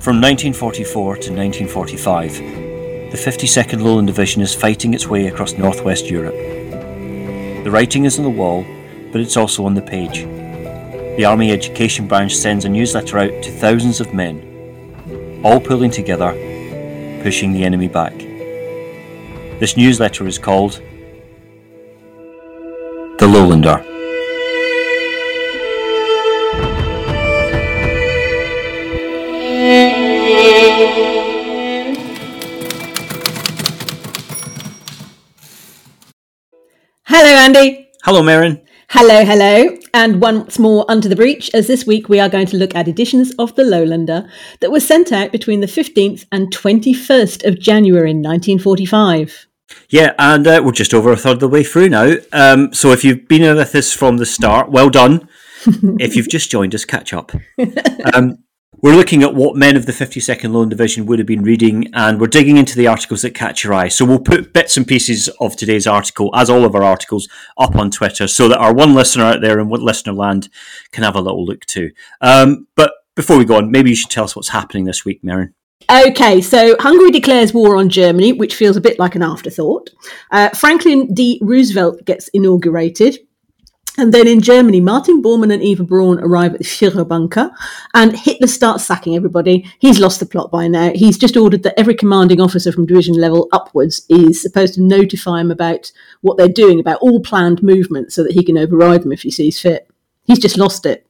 From 1944 to 1945, the 52nd Lowland Division is fighting its way across northwest Europe. The writing is on the wall, but it's also on the page. The Army Education Branch sends a newsletter out to thousands of men, all pulling together, pushing the enemy back. This newsletter is called The Lowlander. Hello, Merryn. Hello, hello. And once more under the breach, as this week we are going to look at editions of The Lowlander that were sent out between the 15th and 21st of January 1945. Yeah, and uh, we're just over a third of the way through now. Um, so if you've been with us from the start, well done. if you've just joined us, catch up. Um, we're looking at what men of the 52nd Lowland Division would have been reading, and we're digging into the articles that catch your eye. So we'll put bits and pieces of today's article, as all of our articles, up on Twitter so that our one listener out there in what listener land can have a little look too. Um, but before we go on, maybe you should tell us what's happening this week, Merryn. Okay, so Hungary declares war on Germany, which feels a bit like an afterthought. Uh, Franklin D. Roosevelt gets inaugurated. And then in Germany, Martin Bormann and Eva Braun arrive at the Führerbunker, and Hitler starts sacking everybody. He's lost the plot by now. He's just ordered that every commanding officer from division level upwards is supposed to notify him about what they're doing, about all planned movements, so that he can override them if he sees fit. He's just lost it.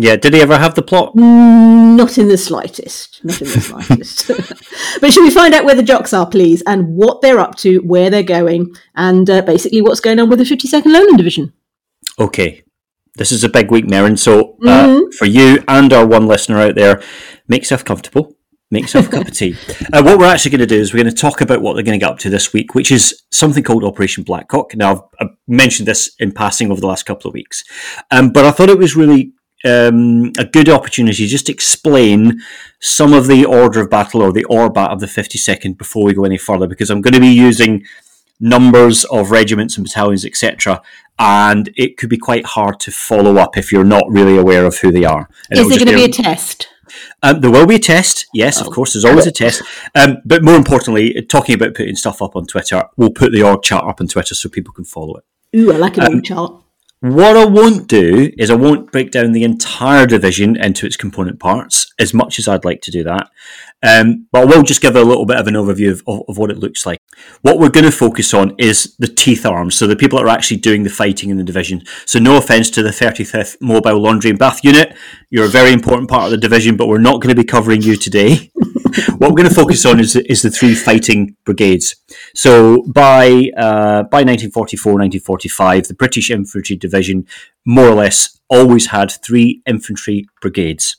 Yeah, did he ever have the plot? Not in the slightest. Not in the slightest. but should we find out where the jocks are, please, and what they're up to, where they're going, and uh, basically what's going on with the 52nd Lowland Division? Okay, this is a big week, Merryn. So uh, mm-hmm. for you and our one listener out there, make yourself comfortable. Make yourself a cup of tea. Uh, what we're actually going to do is we're going to talk about what they're going to get up to this week, which is something called Operation Blackcock. Now, I've, I've mentioned this in passing over the last couple of weeks, um, but I thought it was really um, a good opportunity to just to explain some of the order of battle or the ORBAT of the 52nd before we go any further, because I'm going to be using numbers of regiments and battalions, etc. And it could be quite hard to follow up if you're not really aware of who they are. And Is there going to be a test? Um, there will be a test, yes, oh. of course. There's always a test, um, but more importantly, talking about putting stuff up on Twitter, we'll put the org chart up on Twitter so people can follow it. Ooh, I like an um, org chart. What I won't do is I won't break down the entire division into its component parts as much as I'd like to do that. Um, but I will just give a little bit of an overview of, of, of what it looks like. What we're going to focus on is the teeth arms, so the people that are actually doing the fighting in the division. So no offence to the 35th Mobile Laundry and Bath Unit, you're a very important part of the division, but we're not going to be covering you today. what we're going to focus on is, is the three fighting brigades. So by uh, by 1944, 1945, the British Infantry Division more or less always had three infantry brigades,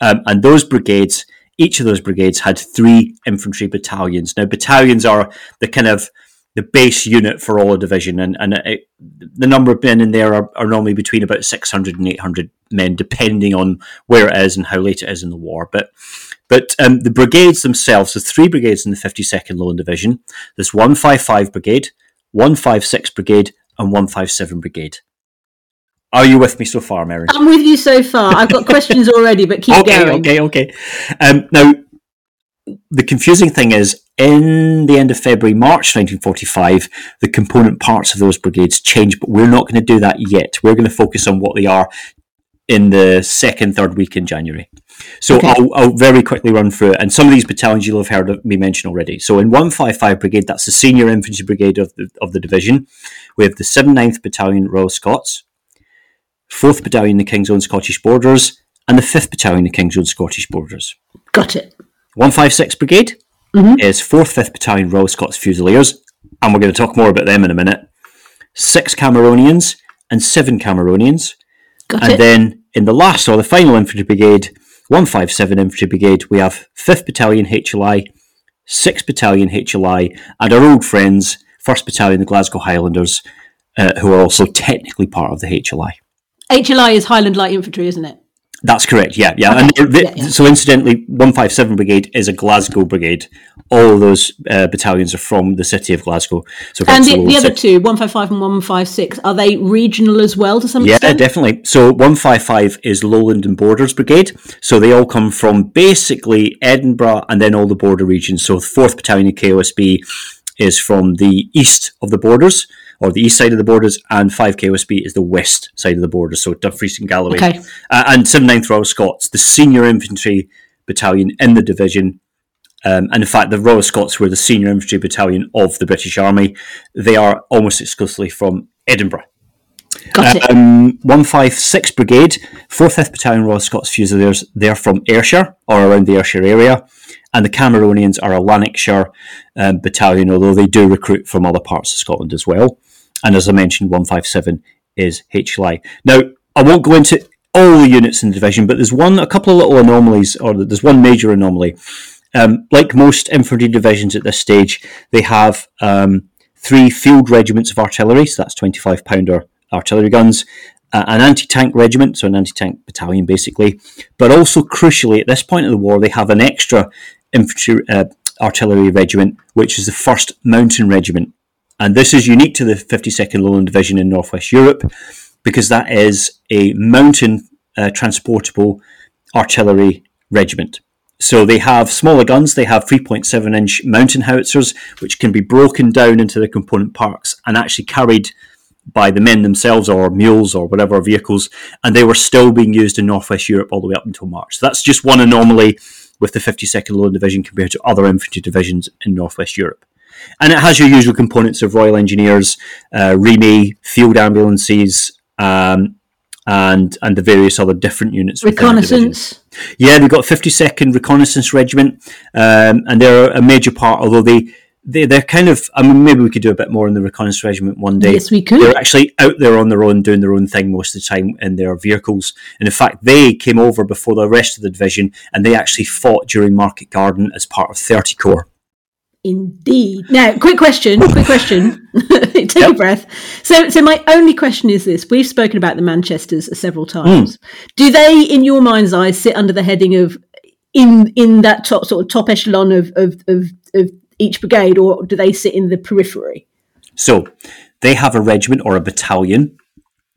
um, and those brigades each of those brigades had three infantry battalions. Now, battalions are the kind of the base unit for all a division, and, and it, the number of men in there are, are, normally between about 600 and 800 men, depending on where it is and how late it is in the war. But but um, the brigades themselves, there's three brigades in the 52nd Lowland Division. There's 155 Brigade, 156 Brigade, and 157 Brigade. Are you with me so far, Mary? I'm with you so far. I've got questions already, but keep okay, going. Okay, okay, um, now, the confusing thing is, in the end of February, March 1945, the component parts of those brigades change, but we're not going to do that yet. We're going to focus on what they are in the second, third week in January. So okay. I'll, I'll, very quickly run through it. And some of these battalions you'll have heard of me mention already. So in 155 Brigade, that's the senior infantry brigade of the, of the division. We have the 79th Battalion Royal Scots, 4th Battalion, the King's Own Scottish Borderers, and the 5th Battalion, the King's Own Scottish Borderers. Got it. 156 Brigade mm-hmm. is 4th, 5th Battalion Royal Scots Fusiliers, and we're going to talk more about them in a minute. Six Cameronians and seven Cameronians. Got and it. then in the last or the final infantry brigade, 157 Infantry Brigade, we have 5th Battalion HLI, 6th Battalion HLI, and our old friends, 1st Battalion, the Glasgow Highlanders, uh, who are also technically part of the HLI. HLI is Highland Light Infantry, isn't it? That's correct. Yeah, yeah. Okay. And they- Yeah, yeah. so, incidentally, one five seven Brigade is a Glasgow brigade. All of those uh, battalions are from the city of Glasgow. So, And the, the other two, 155 and 156, are they regional as well to some Yeah, extent? definitely. So 155 is Lowland and Borders Brigade. So they all come from basically Edinburgh and then all the border regions. So the 4th Battalion of KOSB is from the east of the borders, or the east side of the borders, and 5 KOSB is the west side of the borders. So Dumfries and Galloway. Okay. Uh, and 79th Royal Scots, the senior infantry battalion in the division. Um, and in fact, the Royal Scots were the senior infantry battalion of the British Army. They are almost exclusively from Edinburgh. Got it. Um, 156 Brigade, 4th 5th Battalion Royal Scots Fusiliers, they're from Ayrshire or around the Ayrshire area. And the Cameronians are a Lanarkshire um, battalion, although they do recruit from other parts of Scotland as well. And as I mentioned, 157 is HLI. Now, I won't go into all the units in the division, but there's one, a couple of little anomalies, or there's one major anomaly. Um, like most infantry divisions at this stage, they have um, three field regiments of artillery, so that's 25 pounder artillery guns, uh, an anti tank regiment, so an anti tank battalion basically, but also crucially at this point of the war, they have an extra infantry uh, artillery regiment, which is the 1st Mountain Regiment. And this is unique to the 52nd Lowland Division in Northwest Europe because that is a mountain uh, transportable artillery regiment. So they have smaller guns, they have 3.7 inch mountain howitzers, which can be broken down into the component parts and actually carried by the men themselves or mules or whatever vehicles, and they were still being used in Northwest Europe all the way up until March. So that's just one anomaly with the 52nd Lowland Division compared to other infantry divisions in Northwest Europe. And it has your usual components of Royal Engineers, uh, REME, field ambulances, um, and and the various other different units. within the division. Reconnaissance. Yeah, we've got 52nd Reconnaissance Regiment, um, and they're a major part, although they, they, they're kind of, I mean, maybe we could do a bit more in the Reconnaissance Regiment one day. Yes, we could. They're actually out there on their own, doing their own thing most of the time in their vehicles. And in fact, they came over before the rest of the division, and they actually fought during Market Garden as part of 30 Corps. Indeed. Now, quick question. Quick question. Take a breath. So, so my only question is this: We've spoken about the Manchester's several Hmm. times. Do they, in your mind's eye, sit under the heading of in in that top sort of top echelon of of, of, of each brigade, or do they sit in the periphery? So they have a regiment or a battalion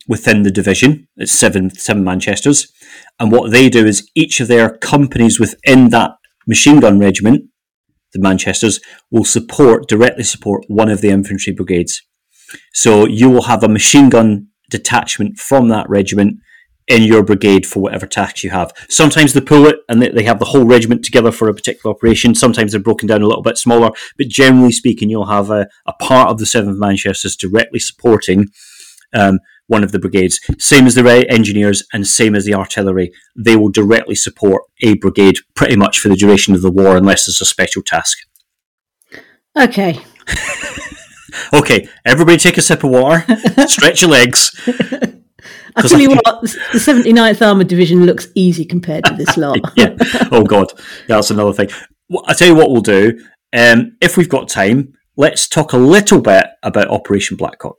within the division. It's seven seven Manchesters, and what they do is each of their companies within that machine gun regiment, the Manchesters, will support directly support one of the infantry brigades. So you will have a machine gun detachment from that regiment in your brigade for whatever tasks you have. Sometimes they pull it and they, have the whole regiment together for a particular operation. Sometimes they're broken down a little bit smaller, but generally speaking, you'll have a, a part of the 7th Manchesters directly supporting um, one of the brigades. Same as the re- engineers and same as the artillery. They will directly support a brigade pretty much for the duration of the war unless there's a special task. Okay. Okay, everybody take a sip of water, stretch your legs. I 'Cause tell you think- what, the 79th Armoured Division looks easy compared to this lot. yeah. Oh God, Yeah, that's another thing. Well, I tell you what we'll do. Um, if we've got time, let's talk a little bit about Operation Blackcock.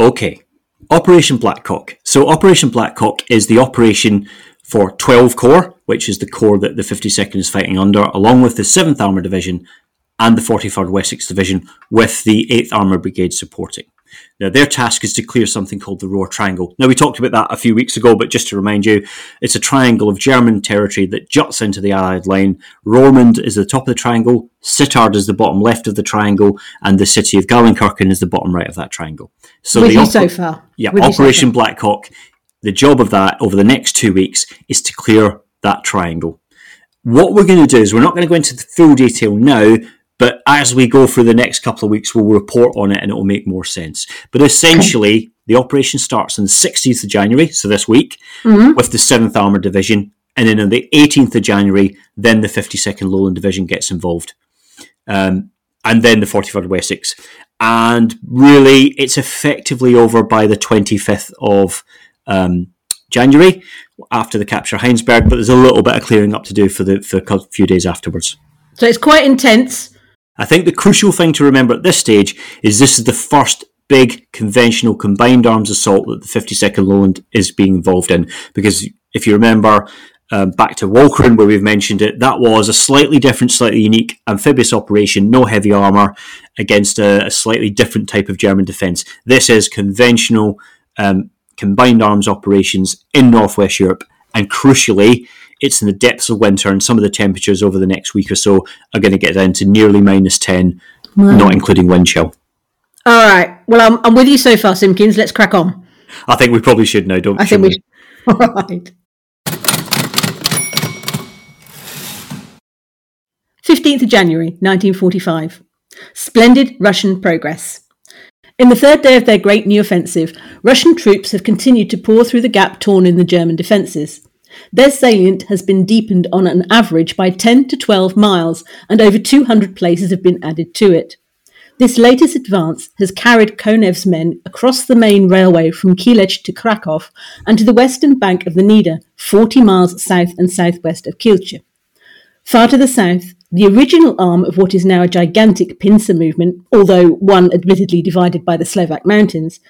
Okay, Operation Blackcock. So Operation Blackcock is the operation for 12 Corps, which is the corps that the 52nd is fighting under, along with the 7th Armoured Division and the 43rd Wessex Division, with the 8th Armoured Brigade supporting. Now, their task is to clear something called the Roer Triangle. Now, we talked about that a few weeks ago, but just to remind you, it's a triangle of German territory that juts into the Allied line. Roermond is the top of the triangle, Sittard is the bottom left of the triangle, and the city of Geilenkirchen is the bottom right of that triangle. So With the op- so far. yeah, With so Operation far. Blackcock. The job of that over the next two weeks is to clear that triangle. What we're going to do is we're not going to go into the full detail now, but as we go through the next couple of weeks, we'll report on it and it will make more sense. But essentially, the operation starts on the 16th of January, so this week, Mm-hmm. with the 7th Armoured Division. And then on the 18th of January, then the 52nd Lowland Division gets involved. Um, and then the 43rd Wessex. And really, it's effectively over by the 25th of um, January after the capture of Heinsberg, but there's a little bit of clearing up to do for the for a few days afterwards. So it's quite intense. I think the crucial thing to remember at this stage is this is the first big conventional combined arms assault that the 52nd Lowland is being involved in. Because if you remember, um, back to Walcheren, where we've mentioned it, that was a slightly different, slightly unique amphibious operation, no heavy armour, against a, a slightly different type of German defence. This is conventional um, combined arms operations in Northwest Europe, and crucially, it's in the depths of winter, and some of the temperatures over the next week or so are going to get down to nearly minus 10, not including wind chill. All right. Well, I'm, I'm with you so far, Simpkins. Let's crack on. I think we probably should now, don't I think we should. All right. 15th of January 1945. Splendid Russian progress. In the third day of their great new offensive, Russian troops have continued to pour through the gap torn in the German defences. Their salient has been deepened on an average by 10 to 12 miles, and over 200 places have been added to it. This latest advance has carried Konev's men across the main railway from Kielce to Krakow and to the western bank of the Nida, 40 miles south and southwest of Kielce. Far to the south, the original arm of what is now a gigantic pincer movement, although one admittedly divided by the Slovak mountains,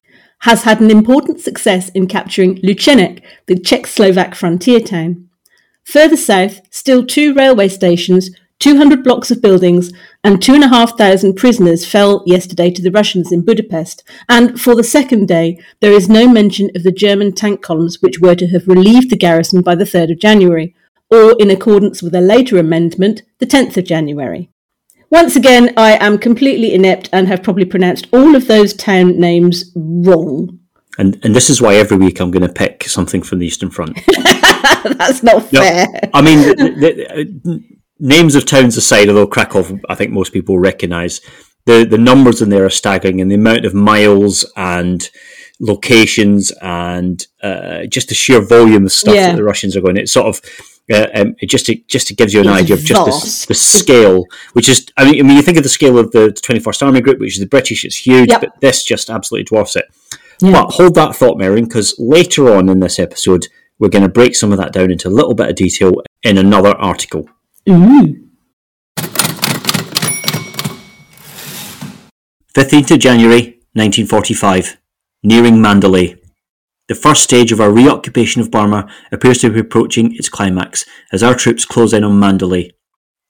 has had an important success in capturing Lučenec, the Czech-Slovak frontier town. Further south, still two railway stations, 200 blocks of buildings, and 2,500 prisoners fell yesterday to the Russians in Budapest. And for the second day, there is no mention of the German tank columns which were to have relieved the garrison by the 3rd of January, or in accordance with a later amendment, the 10th of January. Once again, I am completely inept and have probably pronounced all of those town names wrong. And and this is why every week I'm going to pick something from the Eastern Front. That's not No, fair. I mean, the, the, uh, names of towns aside, although Krakow, I think most people recognise, the, the numbers in there are staggering and the amount of miles and locations and uh, just the sheer volume of stuff Yeah. that the Russians are going. It sort of. Uh, um, it just to, just to gives you an It's idea of just the, the scale, which is I mean, I mean, you think of the scale of the 21st Army Group, which is the British, it's huge, Yep. but this just absolutely dwarfs it. Yeah. But hold that thought, Marion, because later on in this episode, we're going to break some of that down into a little bit of detail in another article. Ooh. 15th of January 1945, nearing Mandalay. The first stage of our reoccupation of Burma appears to be approaching its climax as our troops close in on Mandalay.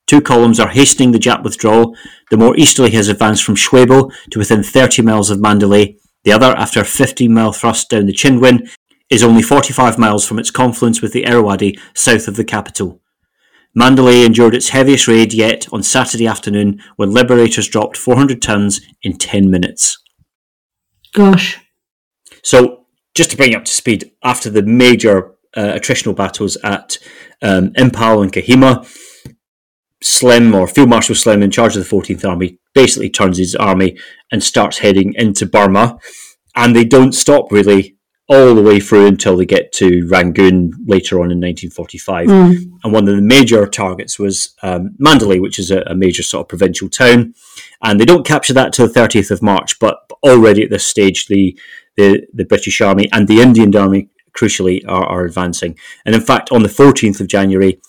Two columns are hastening the Jap withdrawal. The more easterly has advanced from Shwebo to within 30 miles of Mandalay. The other, after a 15 mile thrust down the Chindwin, is only 45 miles from its confluence with the Irrawaddy south of the capital. Mandalay endured its heaviest raid yet on Saturday afternoon when liberators dropped 400 tons in 10 minutes. Gosh. So, just to bring you up to speed, after the major uh, attritional battles at um, Imphal and Kohima, Slim, or Field Marshal Slim, in charge of the 14th Army, basically turns his army and starts heading into Burma. And they don't stop really all the way through until they get to Rangoon later on in 1945. And one of the major targets was um, Mandalay, which is a, a major sort of provincial town. And they don't capture that till the 30th of March, but already at this stage, the, the, the British Army and the Indian Army, crucially, are, are advancing. And in fact, on the 14th of January,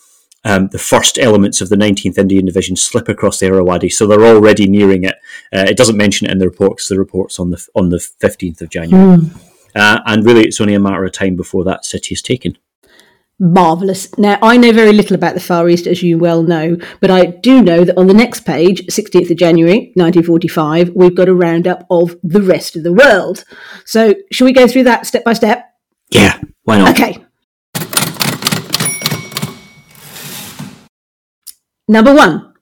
um, the first elements of the 19th Indian Division slip across the Irrawaddy, so they're already nearing it. Uh, it doesn't mention it in the report 'cause the report's on the on the 15th of January, uh, and really it's only a matter of time before that city is taken. Marvellous. Now, I know very little about the Far East, as you well know, but I do know that on the next page, 16th of January 1945, we've got a roundup of the rest of the world. So, shall we go through that step by step? Yeah, why not? Okay. Number one.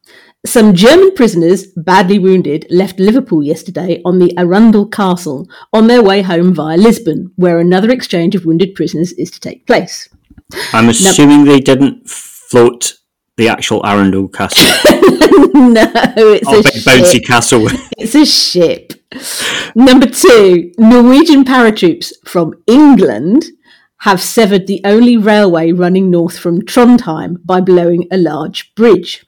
Some German prisoners, badly wounded, left Liverpool yesterday on the Arundel Castle on their way home via Lisbon, where another exchange of wounded prisoners is to take place. I'm assuming they didn't float the actual Arundel Castle, no, it's oh, a big ship. bouncy castle. It's a ship. Number two, Norwegian paratroops from England have severed the only railway running north from Trondheim by blowing a large bridge.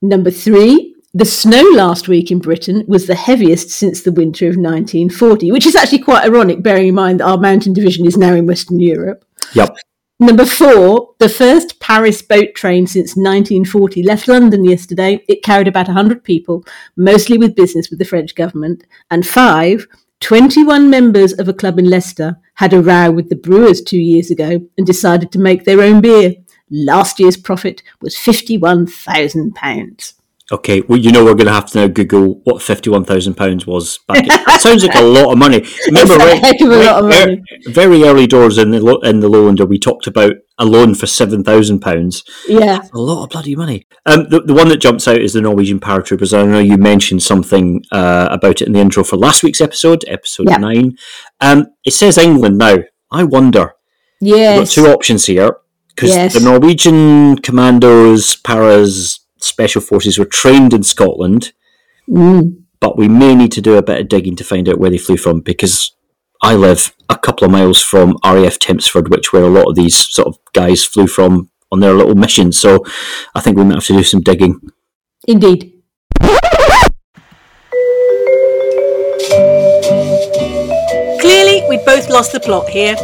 Number three, the snow last week in Britain was the heaviest since the winter of 1940, which is actually quite ironic, bearing in mind that our mountain division is now in Western Europe. Yep. Number four, the first Paris boat train since 1940 left London yesterday. It carried about 100 people, mostly with business with the French government. And five, 21 members of a club in Leicester had a row with the brewers two years ago and decided to make their own beer. Last year's profit was £51,000. Okay, well, you know we're going to have to now Google what fifty-one thousand pounds was back. Sounds like a lot of money. Remember, right, heck of a right, lot of money. Very early doors in the in the Lowlander, we talked about a loan for seven thousand pounds. Yeah, a lot of bloody money. Um, the, the one that jumps out is the Norwegian paratroopers. I know you mentioned something uh, about it in the intro for last week's episode, episode yep. nine. Um, it says England now. I wonder. Yes, We've got two options here because yes. the Norwegian commandos, paras special forces were trained in Scotland, mm. but we may need to do a bit of digging to find out where they flew from because I live a couple of miles from RAF Tempsford, which where a lot of these sort of guys flew from on their little missions. So I think we might have to do some digging. Indeed. Clearly, we'd both lost the plot here.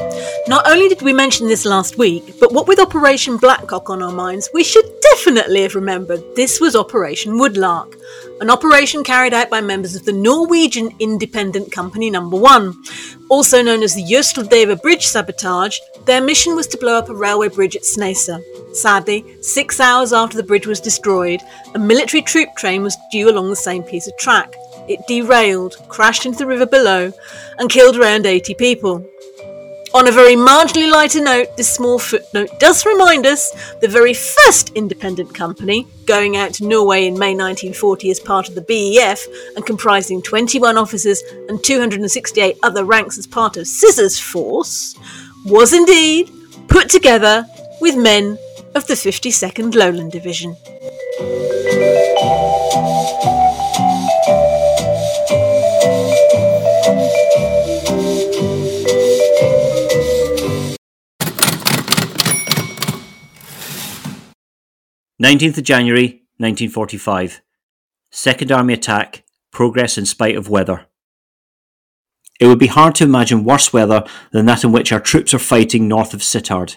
Not only did we mention this last week, but what with Operation Blackcock on our minds, we should definitely have remembered this was Operation Woodlark, an operation carried out by members of the Norwegian Independent Company Number One. Also known as the Jørstadelva Bridge Sabotage, their mission was to blow up a railway bridge at Snåsa. Sadly, six hours after the bridge was destroyed, a military troop train was due along the same piece of track. It derailed, crashed into the river below, and killed around 80 people. On a very marginally lighter note, this small footnote does remind us the very first independent company, going out to Norway in May 1940 as part of the BEF and comprising 21 officers and 268 other ranks as part of Scissors Force, was indeed put together with men of the 52nd Lowland Division. 19th of January 1945. Second Army attack, progress in spite of weather. It would be hard to imagine worse weather than that in which our troops are fighting north of Sittard.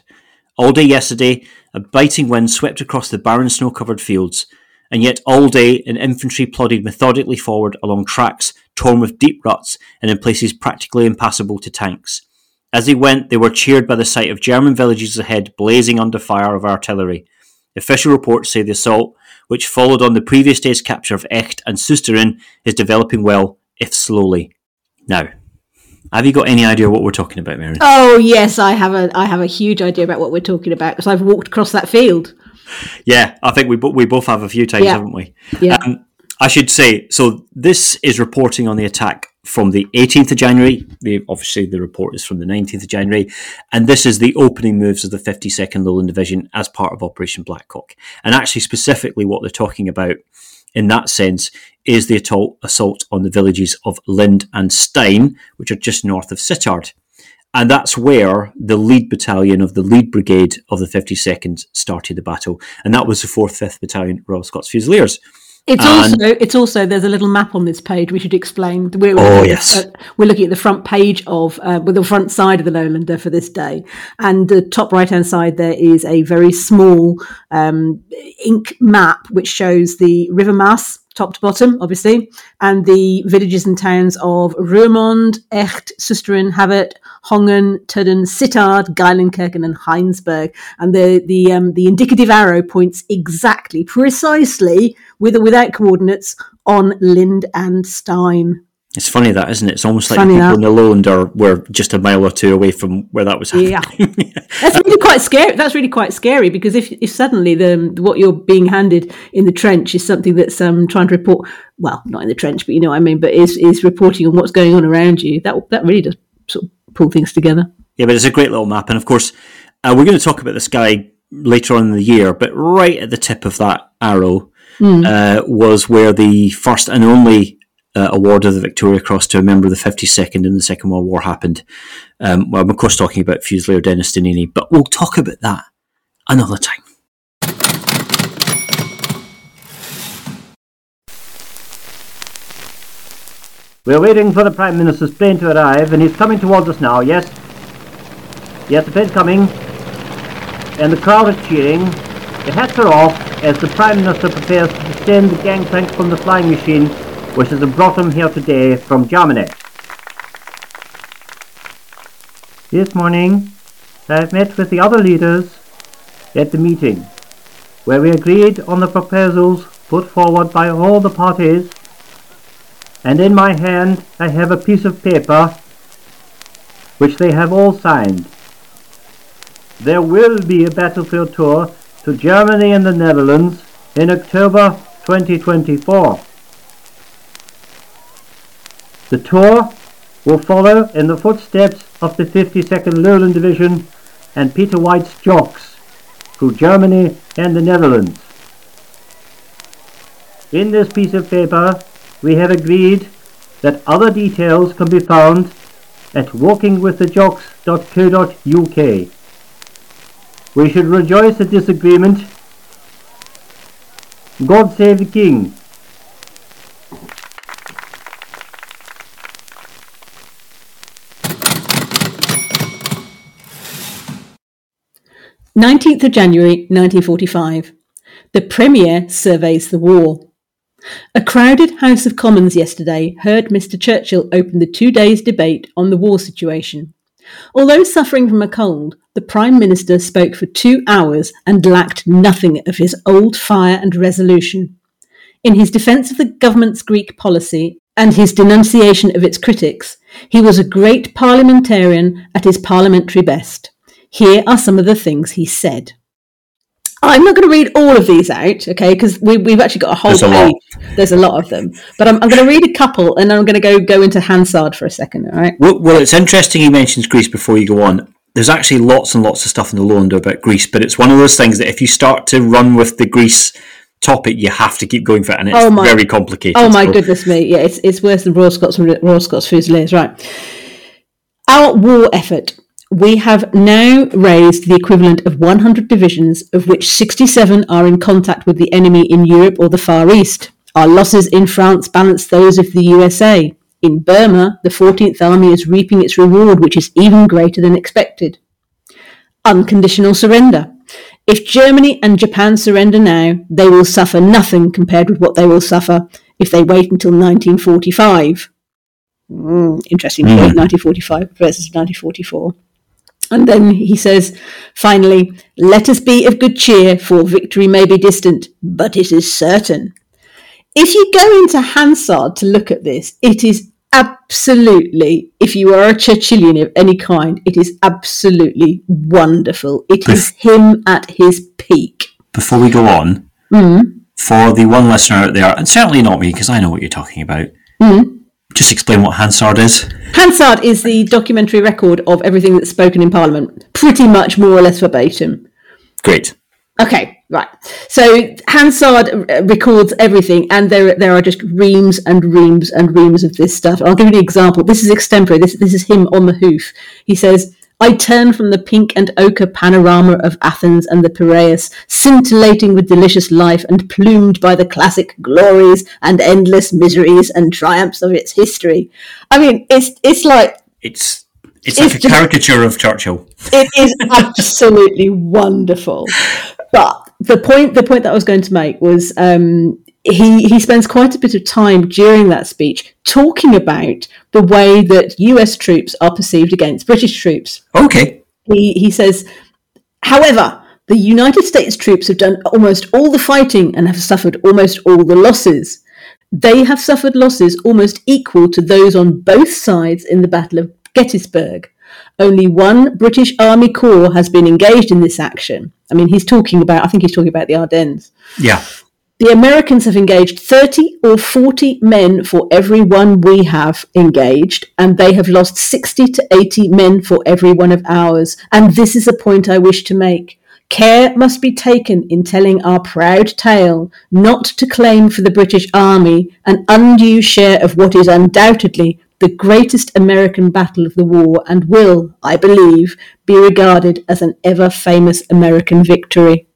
All day yesterday, a biting wind swept across the barren snow covered fields, and yet all day an infantry plodded methodically forward along tracks torn with deep ruts and in places practically impassable to tanks. As they went, they were cheered by the sight of German villages ahead blazing under fire of artillery. Official reports say the assault, which followed on the previous day's capture of Echt and Susteren, is developing well, if slowly. Now, have you got any idea what we're talking about, Mary? Oh yes, I have a I have a huge idea about what we're talking about because I've walked across that field. Yeah, I think we we both have a few times, yeah. haven't we? Yeah. Um, I should say so. This is reporting on the attack from the 18th of January. The, obviously, the report is from the 19th of January. And this is the opening moves of the 52nd Lowland Division as part of Operation Blackcock. And actually, specifically, what they're talking about in that sense is the assault on the villages of Lind and Stein, which are just north of Sittard. And that's where the lead battalion of the lead brigade of the 52nd started the battle. And that was the 4th, 5th Battalion Royal Scots Fusiliers. It's and also it's also there's a little map on this page we should explain. We're, oh yes, uh, we're looking at the front page of uh, with the front side of the Lowlander for this day, and the top right hand side there is a very small um, ink map which shows the River Maas top to bottom, obviously, and the villages and towns of Roermond, Echt, Susteren, Havert, Hongen, Tudden, Sittard, Geilenkirchen, and Heinsberg. And the the um, the indicative arrow points exactly, precisely, with or without coordinates, on Lind and Stein. It's funny that, isn't it? It's almost like funny the people that. in the lowland are were just a mile or two away from where that was happening. Yeah, that's really quite scary. That's really quite scary because if, if suddenly the what you're being handed in the trench is something that's um, trying to report, well, not in the trench, but you know what I mean, but is is reporting on what's going on around you. That that really does sort of pull things together. Yeah, but it's a great little map, and of course, uh, we're going to talk about this guy later on in the year. But right at the tip of that arrow mm. uh, was where the first and only uh, award of the Victoria Cross to a member of the 52nd in the Second World War happened. Um, well, I'm of course talking about Fusilier Dennis Donnini, but we'll talk about that another time. We're waiting for the Prime Minister's plane to arrive, and he's coming towards us now, yes? Yes, the plane's coming. and the crowd is cheering. The hats are off as the Prime Minister prepares to descend the gangplank from the flying machine which has brought him here today from Germany. This morning, I have met with the other leaders at the meeting, where we agreed on the proposals put forward by all the parties, and in my hand I have a piece of paper which they have all signed. There will be a battlefield tour to Germany and the Netherlands in October 2024. The tour will follow in the footsteps of the 52nd Lowland Division and Peter White's Jocks through Germany and the Netherlands. In this piece of paper, we have agreed that other details can be found at walkingwiththejocks.co.uk. We should rejoice at this agreement. God save the King. 19th of January 1945. The Premier surveys the war. A crowded House of Commons yesterday heard Mr. Churchill open the two days' debate on the war situation. Although suffering from a cold, the Prime Minister spoke for two hours and lacked nothing of his old fire and resolution. In his defence of the government's Greek policy and his denunciation of its critics, he was a great parliamentarian at his parliamentary best. Here are some of the things he said. I'm not going to read all of these out, okay, because we, have actually got a whole There's a page. lot. There's a lot of them. But I'm, I'm going to read a couple and I'm going to go, go into Hansard for a second, all right? Well, well, it's interesting he mentions Greece before you go on. There's actually lots and lots of stuff in the Lowlander about Greece, but it's one of those things that if you start to run with the Greece topic, you have to keep going for it, and it's Oh my- very complicated. Oh my So- goodness me! Yeah, it's it's worse than Royal Scots Royal Scots Fusiliers, right? Our war effort. We have now raised the equivalent of 100 divisions, of which 67 are in contact with the enemy in Europe or the Far East. Our losses in France balance those of the USA. In Burma, the 14th Army is reaping its reward, which is even greater than expected. Unconditional surrender. If Germany and Japan surrender now, they will suffer nothing compared with what they will suffer if they wait until 1945. Mm, interesting debate, 1945 versus 1944. And then he says, finally, let us be of good cheer, for victory may be distant, but it is certain. If you go into Hansard to look at this, it is absolutely, if you are a Churchillian of any kind, it is absolutely wonderful. It is him at his peak. Before we go on, Mm. for the one listener out there, and certainly not me, because I know what you're talking about, Mm. Just explain what Hansard is. Hansard is the documentary record of everything that's spoken in Parliament, pretty much more or less verbatim. Great. Okay, right. So Hansard records everything, and there there are just reams and reams and reams of this stuff. I'll give you an example. This is extemporary. This this is him on the hoof. He says. I turn from the pink and ochre panorama of Athens and the Piraeus, scintillating with delicious life and plumed by the classic glories and endless miseries and triumphs of its history. I mean, it's it's like It's it's, It's like a just- caricature of Churchill. it is absolutely wonderful. But the point the point that I was going to make was um, he he spends quite a bit of time during that speech talking about the way that US troops are perceived against British troops. Okay. He he says, however, the United States troops have done almost all the fighting and have suffered almost all the losses. They have suffered losses almost equal to those on both sides in the Battle of Gettysburg. Only one British Army Corps has been engaged in this action. I mean, he's talking about, I think he's talking about the Ardennes. Yeah. The Americans have engaged 30 or 40 men for every one we have engaged, and they have lost 60 to 80 men for every one of ours. And this is a point I wish to make. Care must be taken in telling our proud tale, not to claim for the British Army an undue share of what is undoubtedly the greatest American battle of the war, and will, I believe, be regarded as an ever famous American victory.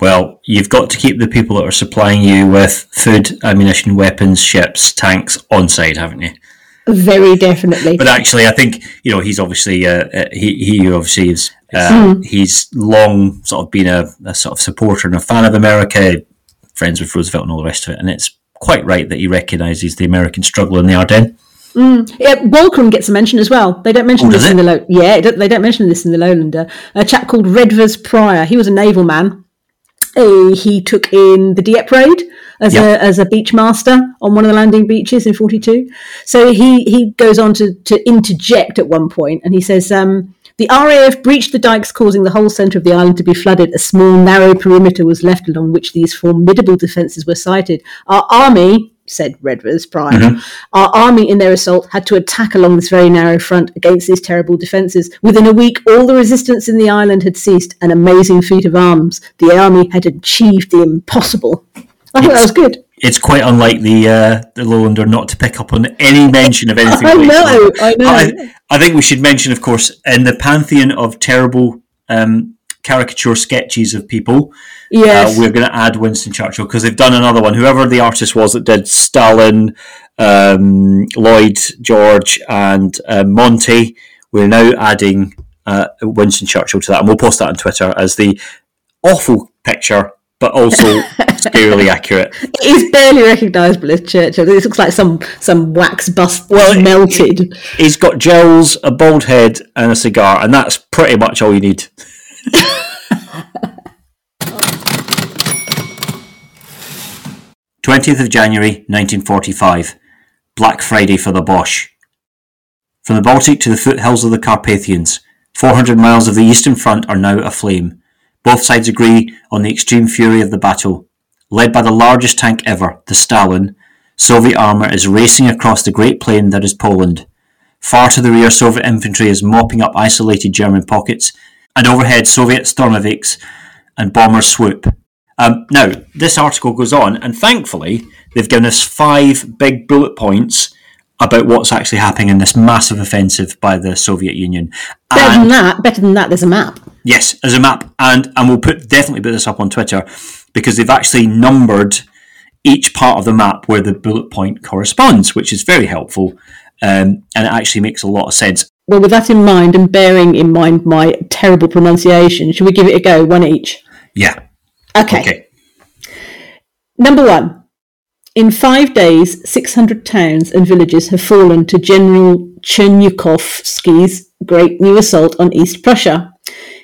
Well, you've got to keep the people that are supplying you with food, ammunition, weapons, ships, tanks on side, haven't you? Very definitely. But actually, I think you know he's obviously uh, uh, he he obviously is uh, Hmm. he's long sort of been a, a sort of supporter and a fan of America, friends with Roosevelt and all the rest of it, and it's quite right that he recognises the American struggle in the Ardennes. Yeah, Walcheren gets a mention as well. They don't mention Oh, this does in the low. Yeah, don't- they don't mention this in the Lowlander. A chap called Redvers Prior. He was a naval man. Uh, he took in the Dieppe raid as a as a beach master on one of the landing beaches in forty two. So he he goes on to to interject at one point, and he says. Um, the RAF breached the dikes, causing the whole centre of the island to be flooded. A small, narrow perimeter was left along which these formidable defences were sited. Our army, said Redvers Prior, our army in their assault had to attack along this very narrow front against these terrible defences. Within a week, all the resistance in the island had ceased. An amazing feat of arms. The army had achieved the impossible. I thought that was good. It's quite unlike the uh, the Lowlander not to pick up on any mention of anything. I know. I know. I, I think we should mention, of course, in the pantheon of terrible um, caricature sketches of people, Yes. uh, we're going to add Winston Churchill because they've done another one. Whoever the artist was that did Stalin, um, Lloyd George, and uh, Monty, we're now adding uh, Winston Churchill to that, and we'll post that on Twitter as the awful picture, but also scarily accurate. He's barely recognisable as Churchill. It looks like some some wax bust Well, it- melted. He's got gels, a bald head, and a cigar, and that's pretty much all you need. 20th of January 1945, Black Friday for the Boche. From the Baltic to the foothills of the Carpathians, 400 miles of the Eastern Front are now aflame. Both sides agree on the extreme fury of the battle. Led by the largest tank ever, the Stalin, Soviet armour is racing across the great plain that is Poland. Far to the rear, Soviet infantry is mopping up isolated German pockets, and overhead, Soviet Sturmoviks and bombers swoop. Um, now, this article goes on, and thankfully, they've given us five big bullet points about what's actually happening in this massive offensive by the Soviet Union. Better And- than that, better than that, there's a map. Yes, there's a map, and and we'll put definitely put this up on Twitter because they've actually numbered each part of the map where the bullet point corresponds, which is very helpful, um, and it actually makes a lot of sense. Well, with that in mind and bearing in mind my terrible pronunciation, should we give it a go, one each? Yeah. Okay. Okay. Number one. In five days, 600 towns and villages have fallen to General Chernyakhovsky's great new assault on East Prussia.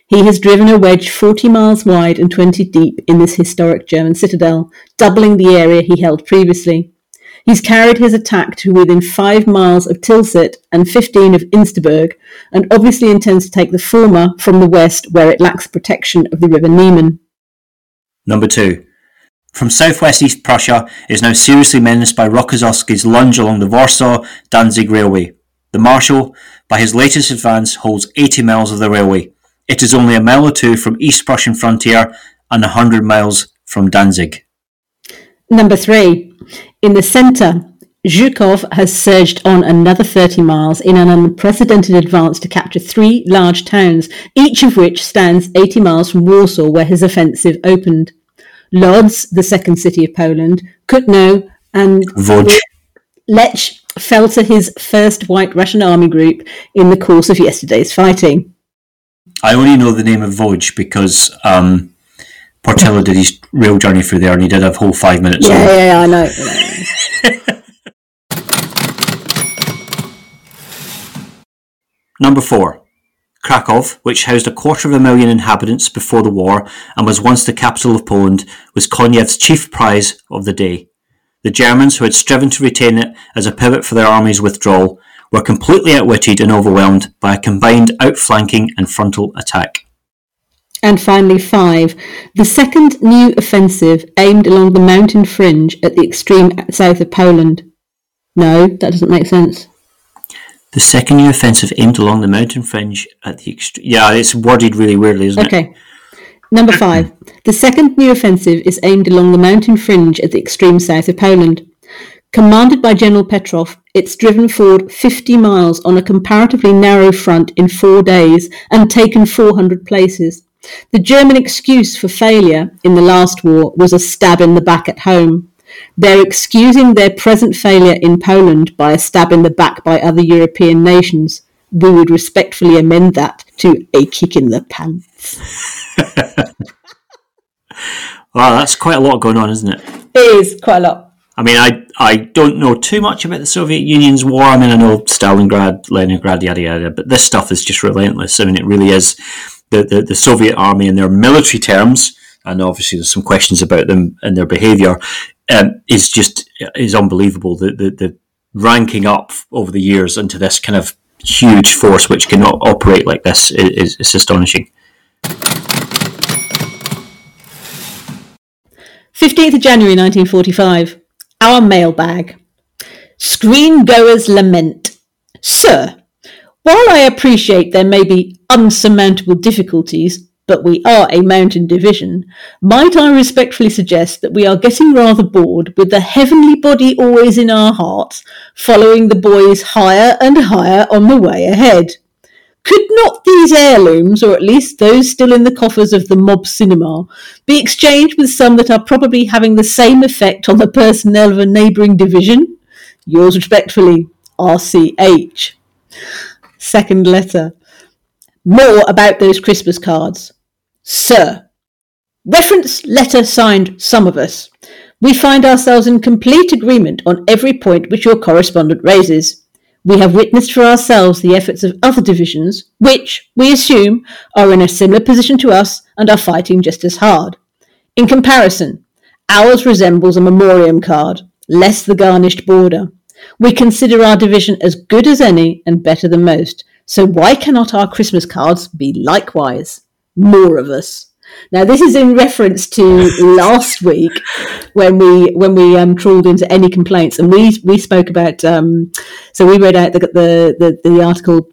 He has driven a wedge 40 miles wide and 20 deep in this historic German citadel, doubling the area he held previously. He's carried his attack to within five miles of Tilsit and 15 of Insterburg, and obviously intends to take the former from the west where it lacks protection of the River Niemen. Number two. From southwest East Prussia is now seriously menaced by Rokossovsky's lunge along the Warsaw Danzig Railway. The Marshal, by his latest advance, holds 80 miles of the railway. It is only a mile or two from East Prussian frontier and 100 miles from Danzig. Number three, in the centre, Zhukov has surged on another 30 miles in an unprecedented advance to capture three large towns, each of which stands 80 miles from Warsaw, where his offensive opened. Lodz, the second city of Poland, Kutno, and Voj. Lech fell to his first White Russian army group in the course of yesterday's fighting. I only know the name of Voj because um, Portillo did his rail journey through there and he did a whole five minutes. Yeah, yeah, yeah, I know. Number four, Krakow, which housed a quarter of a million inhabitants before the war and was once the capital of Poland, was Koniev's chief prize of the day. The Germans, who had striven to retain it as a pivot for their army's withdrawal, were completely outwitted and overwhelmed by a combined outflanking and frontal attack. And finally, five, the second new offensive aimed along the mountain fringe at the extreme south of Poland. No, that doesn't make sense. The second new offensive aimed along the mountain fringe at the extreme. Yeah, it's worded really weirdly, isn't it? Okay. Number five, the second new offensive is aimed along the mountain fringe at the extreme south of Poland. Commanded by General Petrov, it's driven forward 50 miles on a comparatively narrow front in four days and taken 400 places. The German excuse for failure in the last war was a stab in the back at home. They're excusing their present failure in Poland by a stab in the back by other European nations. We would respectfully amend that to a kick in the pants. Wow, that's quite a lot going on, isn't it? It is quite a lot. I mean, I I don't know too much about the Soviet Union's war. I mean, I know Stalingrad, Leningrad, yada yada, but this stuff is just relentless. I mean, it really is. The, the, the Soviet army in their military terms, and obviously there's some questions about them and their behaviour, um, is just is unbelievable. The, the the ranking up over the years into this kind of huge force which can operate like this is, is astonishing. 15th of January 1945. Our mailbag. Screen goers lament. Sir, while I appreciate there may be unsurmountable difficulties, but we are a mountain division, might I respectfully suggest that we are getting rather bored with the heavenly body always in our hearts, following the boys higher and higher on the way ahead. Could not these heirlooms, or at least those still in the coffers of the mob cinema, be exchanged with some that are probably having the same effect on the personnel of a neighbouring division? Yours respectfully, RCH. Second letter. More about those Christmas cards. Sir, Reference letter signed some of us. We find ourselves in complete agreement on every point which your correspondent raises. We have witnessed for ourselves the efforts of other divisions, which, we assume, are in a similar position to us and are fighting just as hard. In comparison, ours resembles a memoriam card, less the garnished border. We consider our division as good as any and better than most. So why cannot our Christmas cards be likewise? More of us. Now, this is in reference to last week when we when we um, trawled into any complaints, and we we spoke about. Um, so we read out the the, the, the article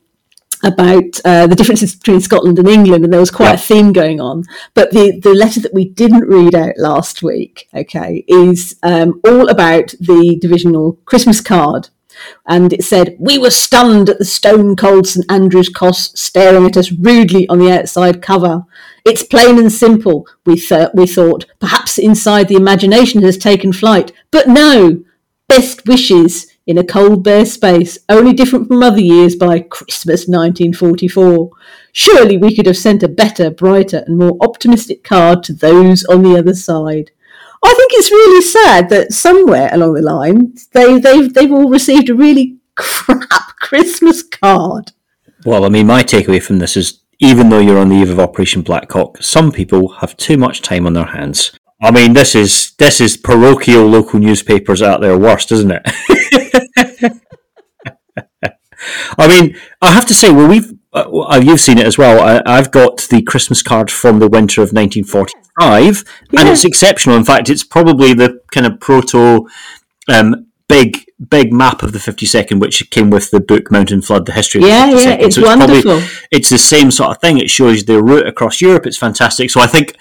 about uh, the differences between Scotland and England, and there was quite Yeah. a theme going on. But the the letter that we didn't read out last week, okay, is um, all about the divisional Christmas card. And it said, We were stunned at the stone cold St Andrew's Cross staring at us rudely on the outside cover. It's plain and simple, we, th- we thought. Perhaps inside the imagination has taken flight. But no! Best wishes in a cold bare space, only different from other years by Christmas 1944. Surely we could have sent a better, brighter, and more optimistic card to those on the other side. I think it's really sad that somewhere along the line they they've they've all received a really crap Christmas card. Well, I mean, my takeaway from this is even though you're on the eve of Operation Blackcock, some people have too much time on their hands. I mean, this is this is parochial local newspapers at their worst, isn't it? I mean, I have to say, well, we've uh, you've seen it as well. I, I've got the Christmas card from the winter of 1945, and Yeah. it's exceptional. In fact, it's probably the kind of proto um, big big map of the 52nd, which came with the book Mountain Flood: The History of Yeah, the 52nd. yeah, it's probably- wonderful. it's the same sort of thing. It shows the route across Europe. It's fantastic. So I think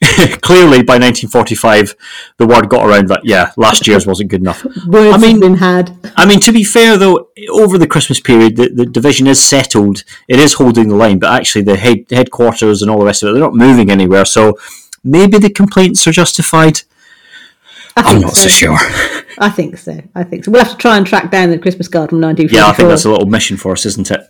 clearly by 1945 the word got around that yeah, last year's wasn't good enough. Words I mean- been had. I mean, to be fair though, over the Christmas period, the, the division is settled. It is holding the line, but actually the head, headquarters and all the rest of it, they're not moving anywhere. So maybe the complaints are justified. I'm not so sure. I think so. I think so. We'll have to try and track down the Christmas card from 1944. Yeah, I think that's a little mission for us, isn't it?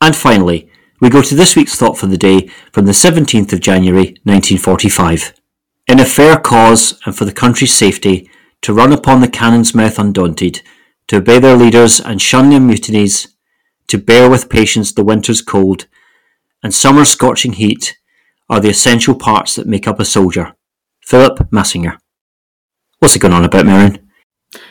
And finally, we go to this week's thought for the day from the 17th of January 1945. In a fair cause and for the country's safety, to run upon the cannon's mouth undaunted, to obey their leaders and shun their mutinies, to bear with patience the winter's cold and summer's scorching heat are the essential parts that make up a soldier. Philip Massinger. What's it going on about, Merryn?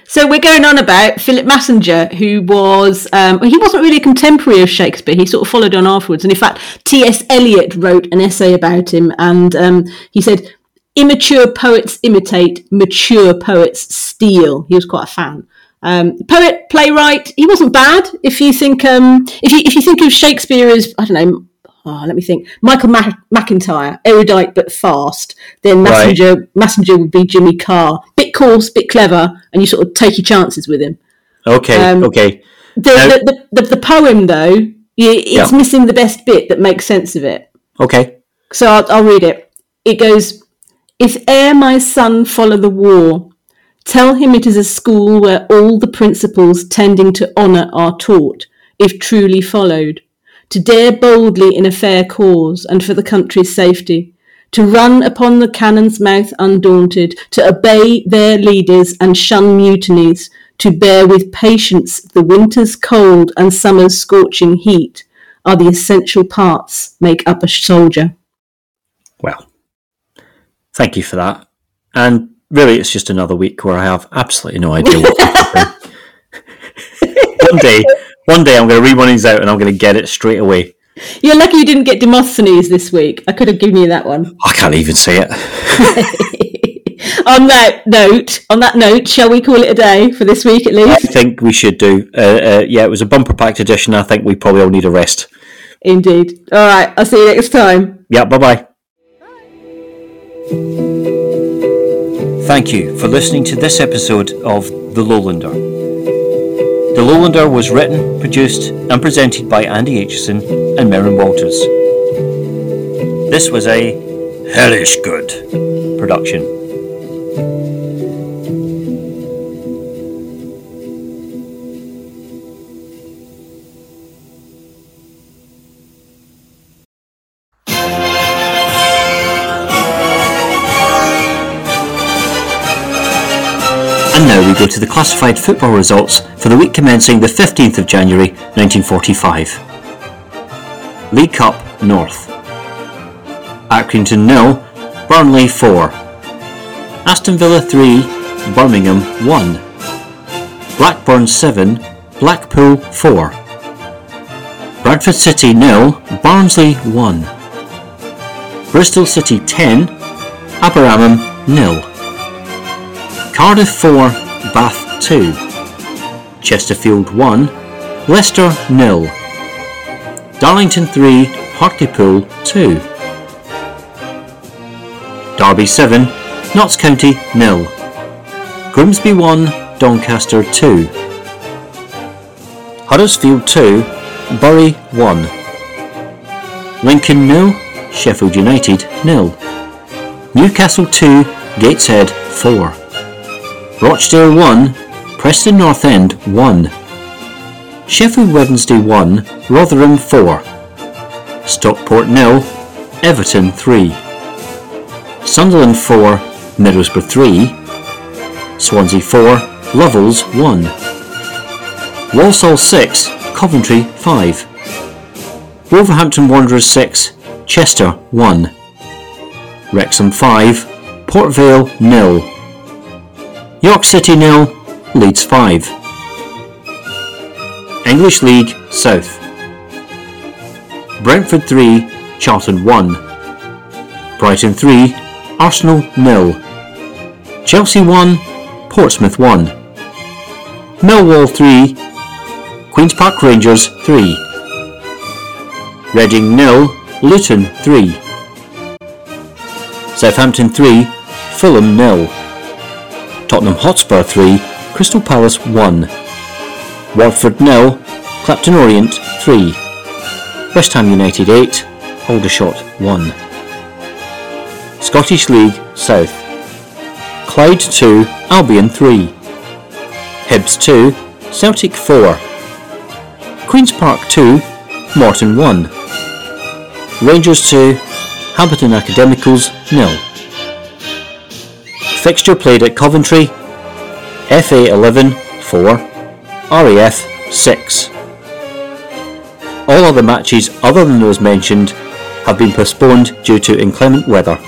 So we're going on about Philip Massinger, who was um, he wasn't really a contemporary of Shakespeare. He sort of followed on afterwards, and in fact, T. S. Eliot wrote an essay about him, and um, he said, "Immature poets imitate, mature poets steal." He was quite a fan. Um, poet, playwright. He wasn't bad. If you think, um, if you if you think of Shakespeare as I don't know. Oh, let me think. Michael Ma- McIntyre, erudite but fast. Then Right. Massinger, Massinger would be Jimmy Carr. Bit coarse, bit clever, and you sort of take your chances with him. Okay, Um, okay. The, Now- the, the, the, poem, though, it's Yeah. missing the best bit that makes sense of it. Okay. So I'll, I'll read it. it goes, If e'er my son follow the war, tell him it is a school where all the principles tending to honour are taught, if truly followed, to dare boldly in a fair cause and for the country's safety, to run upon the cannon's mouth undaunted, to obey their leaders and shun mutinies, to bear with patience the winter's cold and summer's scorching heat, are the essential parts make up a soldier. Well, thank you for that. And really, it's just another week where I have absolutely no idea what one day, one day, I'm going to read one of these out and I'm going to get it straight away. You're lucky you didn't get Demosthenes this week. I could have given you that one. I can't even say it. on that note, on that note, shall we call it a day for this week at least? I think we should do. Uh, uh, yeah, it was a bumper packed edition. I think we probably all need a rest. Indeed. All right. I'll see you next time. Yeah, bye bye. Thank you for listening to this episode of The Lowlander. The Lowlander was written, produced, and presented by Andy Aitchison and Merryn Walters. This was a hellish good production. Go to the classified football results for the week commencing the 15th of January 1945. League Cup North. Accrington nil, Burnley 4. Aston Villa 3, Birmingham 1. Blackburn 7, Blackpool 4. Bradford City nil, Barnsley 1. Bristol City 10, Aberaman nil. Cardiff 4, Bath 2. Chesterfield 1, Leicester 0. Darlington 3, Hartlepool 2. Derby 7, Notts County 0. Grimsby 1, Doncaster 2. Huddersfield 2, Bury 1. Lincoln 0, Sheffield United 0. Newcastle 2, Gateshead 4. Rochdale 1, Preston North End 1. Sheffield Wednesday 1, Rotherham 4. Stockport 0, Everton 3. Sunderland 4, Middlesbrough 3. Swansea 4, Lovells 1. Walsall 6, Coventry 5. Wolverhampton Wanderers 6, Chester 1. Wrexham 5, Port Vale 0. York City nil, Leeds 5. English League South. Brentford 3, Charlton 1. Brighton 3, Arsenal nil. Chelsea 1, Portsmouth 1. Millwall 3, Queen's Park Rangers 3. Reading nil, Luton 3. Southampton 3, Fulham nil. Tottenham Hotspur 3, Crystal Palace 1. Watford nil, Clapton Orient 3. West Ham United 8, Aldershot 1. Scottish League South. Clyde 2, Albion 3. Hibs 2, Celtic 4. Queen's Park 2, Morton 1. Rangers 2, Hamilton Academicals 0. Fixture played at Coventry, FA 11 4, RAF 6. All other matches other than those mentioned have been postponed due to inclement weather.